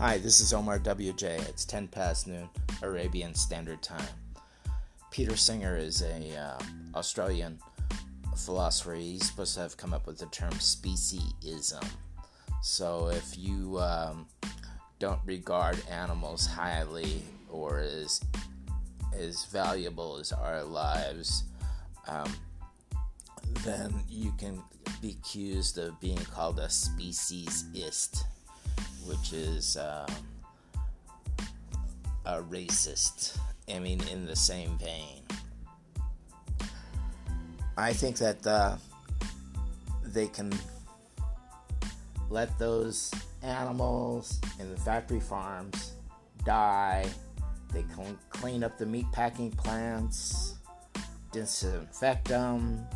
Hi, this is Omar WJ. It's 10 past noon, Arabian Standard Time. Peter Singer is a uh, Australian philosopher. He's supposed to have come up with the term speciesism. So if you um, don't regard animals highly or as as valuable as our lives, um, then you can be accused of being called a speciesist which is um, a racist. I mean, in the same vein. I think that uh, they can let those animals in the factory farms die. They can clean up the meat packing plants, disinfect them,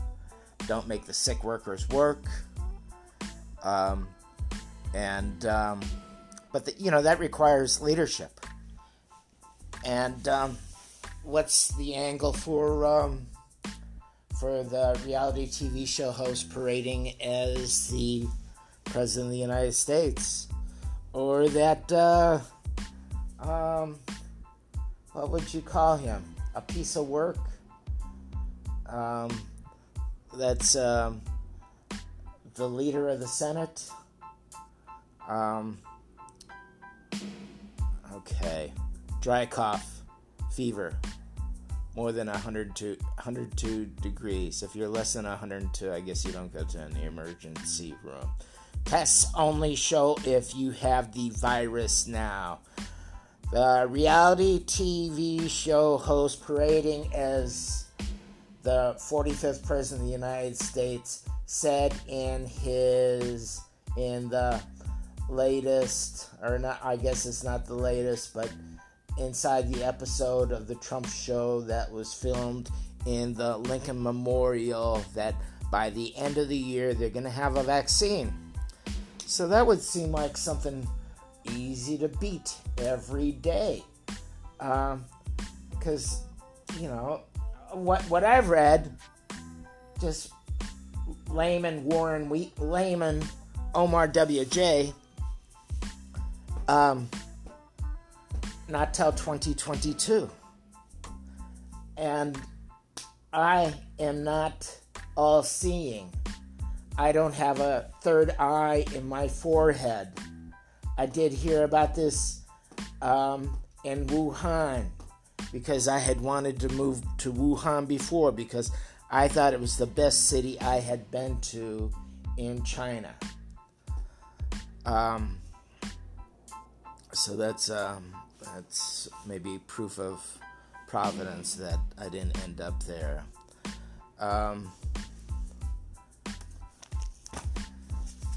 don't make the sick workers work. Um, and um, but the, you know that requires leadership. And um, what's the angle for um, for the reality TV show host parading as the president of the United States, or that uh, um, what would you call him? A piece of work. Um, that's um, the leader of the Senate. Um, okay. Dry cough, fever, more than 102, 102 degrees. If you're less than 102, I guess you don't go to an emergency room. Tests only show if you have the virus now. The reality TV show host parading as the 45th president of the United States said in his in the latest, or not, I guess it's not the latest, but inside the episode of the Trump show that was filmed in the Lincoln Memorial that by the end of the year they're going to have a vaccine. So that would seem like something easy to beat every day. Because, um, you know, what, what I've read, just layman Warren Wheat, layman Omar WJ um, not till 2022. And I am not all seeing. I don't have a third eye in my forehead. I did hear about this um, in Wuhan because I had wanted to move to Wuhan before because I thought it was the best city I had been to in China. Um, so that's um, that's maybe proof of providence that I didn't end up there. Um,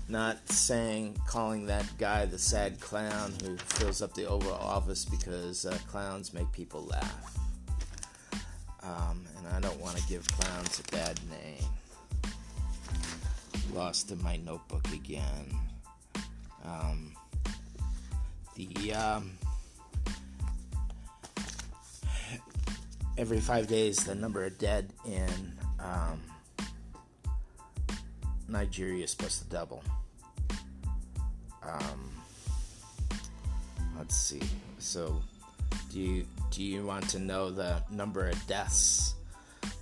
not saying calling that guy the sad clown who fills up the Oval Office because uh, clowns make people laugh. Um, and I don't want to give clowns a bad name. Lost in my notebook again. Um, the um, every five days the number of dead in um, Nigeria is supposed to double. Um, let's see. So, do you do you want to know the number of deaths?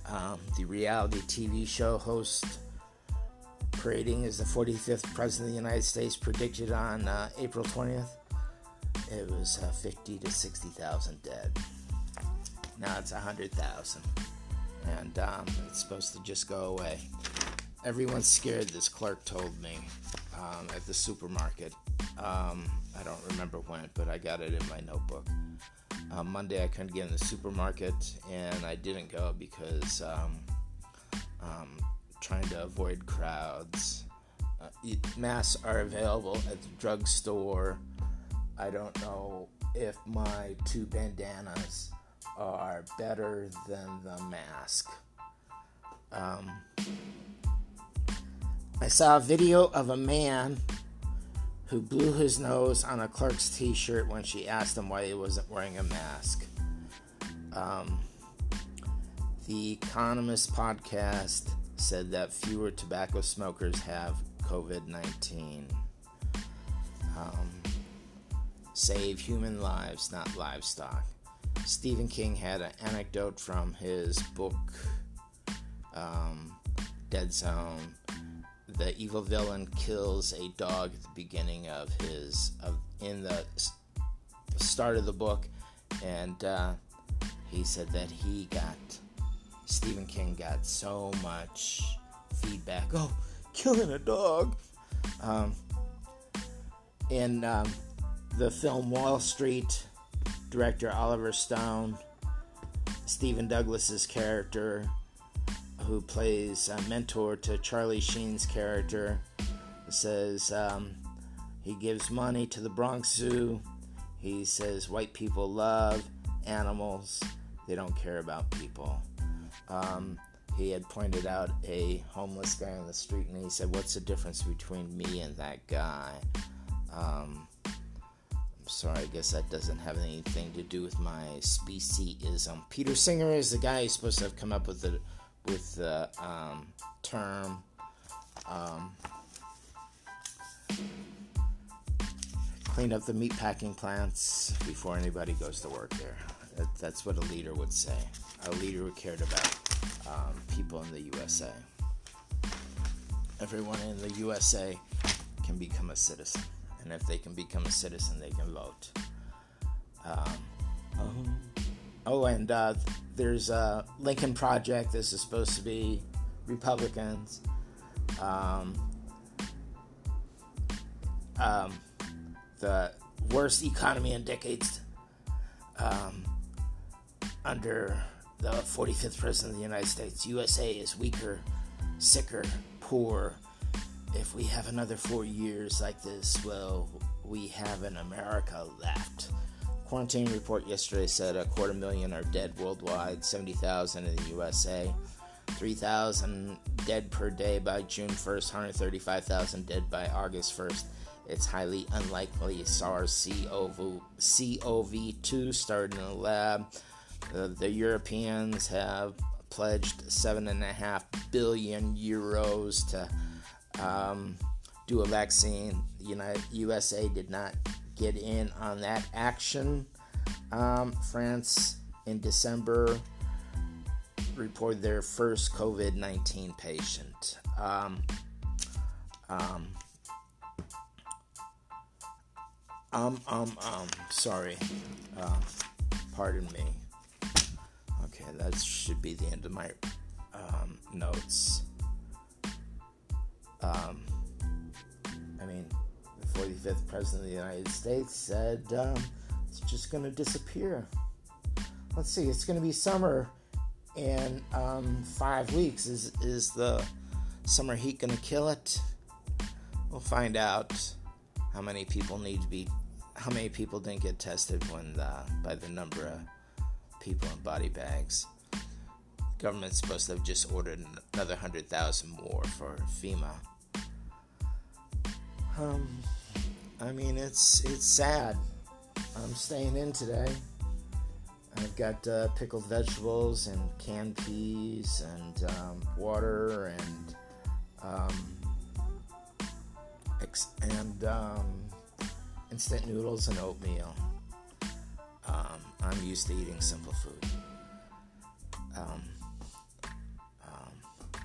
Um, the reality TV show host parading as the 45th president of the United States predicted on uh, April 20th it was uh, 50 to 60,000 dead. Now it's 100,000. And um, it's supposed to just go away. Everyone's scared, this clerk told me um, at the supermarket. Um, I don't remember when, but I got it in my notebook. Um, Monday I couldn't get in the supermarket, and I didn't go because um, um, trying to avoid crowds. Uh, masks are available at the drugstore I don't know if my two bandanas are better than the mask. Um, I saw a video of a man who blew his nose on a clerk's t shirt when she asked him why he wasn't wearing a mask. Um, the Economist podcast said that fewer tobacco smokers have COVID 19. Um, save human lives, not livestock. Stephen King had an anecdote from his book um, Dead Zone. The evil villain kills a dog at the beginning of his of in the start of the book, and uh, he said that he got Stephen King got so much feedback. Oh, killing a dog. Um, in um, the film Wall Street, director Oliver Stone, Stephen Douglas's character, who plays a mentor to Charlie Sheen's character, says um, he gives money to the Bronx Zoo. He says white people love animals, they don't care about people. Um, he had pointed out a homeless guy on the street and he said, What's the difference between me and that guy? Um, Sorry, I guess that doesn't have anything to do with my speciesism. Peter Singer is the guy who's supposed to have come up with the with the um, term. Um, clean up the meatpacking plants before anybody goes to work there. That, that's what a leader would say. A leader who cared about um, people in the USA. Everyone in the USA can become a citizen, and if they can become a citizen, they can vote. Um, oh, oh, and uh, there's a Lincoln Project. This is supposed to be Republicans. Um, um, the worst economy in decades um, under the 45th President of the United States. USA is weaker, sicker, poor. If we have another four years like this, well, we have an America left. Quarantine report yesterday said a quarter million are dead worldwide, 70,000 in the USA, 3,000 dead per day by June 1st, 135,000 dead by August 1st. It's highly unlikely SARS CoV 2 started in a lab uh, the Europeans have pledged seven and a half billion euros to um, do a vaccine. The United USA did not get in on that action. Um, France in December reported their first COVID 19 patient. Um, um, um, um, um, sorry. Uh, pardon me Okay, that should be the end of my um, notes. Um, I mean, the 45th President of the United States said um, it's just going to disappear. Let's see, it's going to be summer in um, five weeks. Is, is the summer heat going to kill it? We'll find out how many people need to be, how many people didn't get tested when the, by the number of people in body bags. Government's supposed to have just ordered another 100,000 more for FEMA. Um, I mean, it's it's sad. I'm staying in today. I've got uh, pickled vegetables and canned peas and um, water and um, ex- and um, instant noodles and oatmeal. Um, I'm used to eating simple food. Um, um,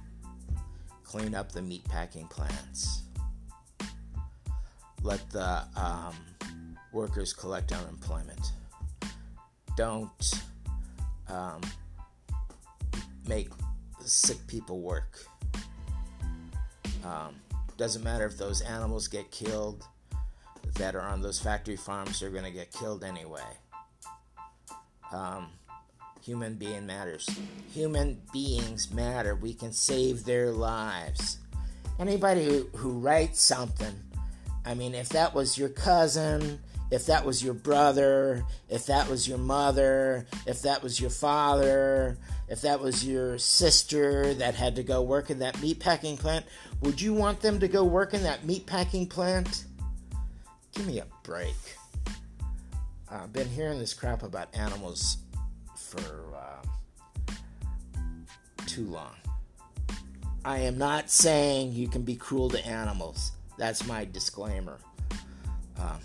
clean up the meatpacking plants. Let the um, workers collect unemployment. Don't um, make sick people work. Um, doesn't matter if those animals get killed that are on those factory farms, they're going to get killed anyway. Um, human being matters. Human beings matter. We can save their lives. Anybody who, who writes something, I mean, if that was your cousin, if that was your brother, if that was your mother, if that was your father, if that was your sister that had to go work in that meatpacking plant, would you want them to go work in that meatpacking plant? Give me a break. I've been hearing this crap about animals for uh, too long. I am not saying you can be cruel to animals. That's my disclaimer. Uh,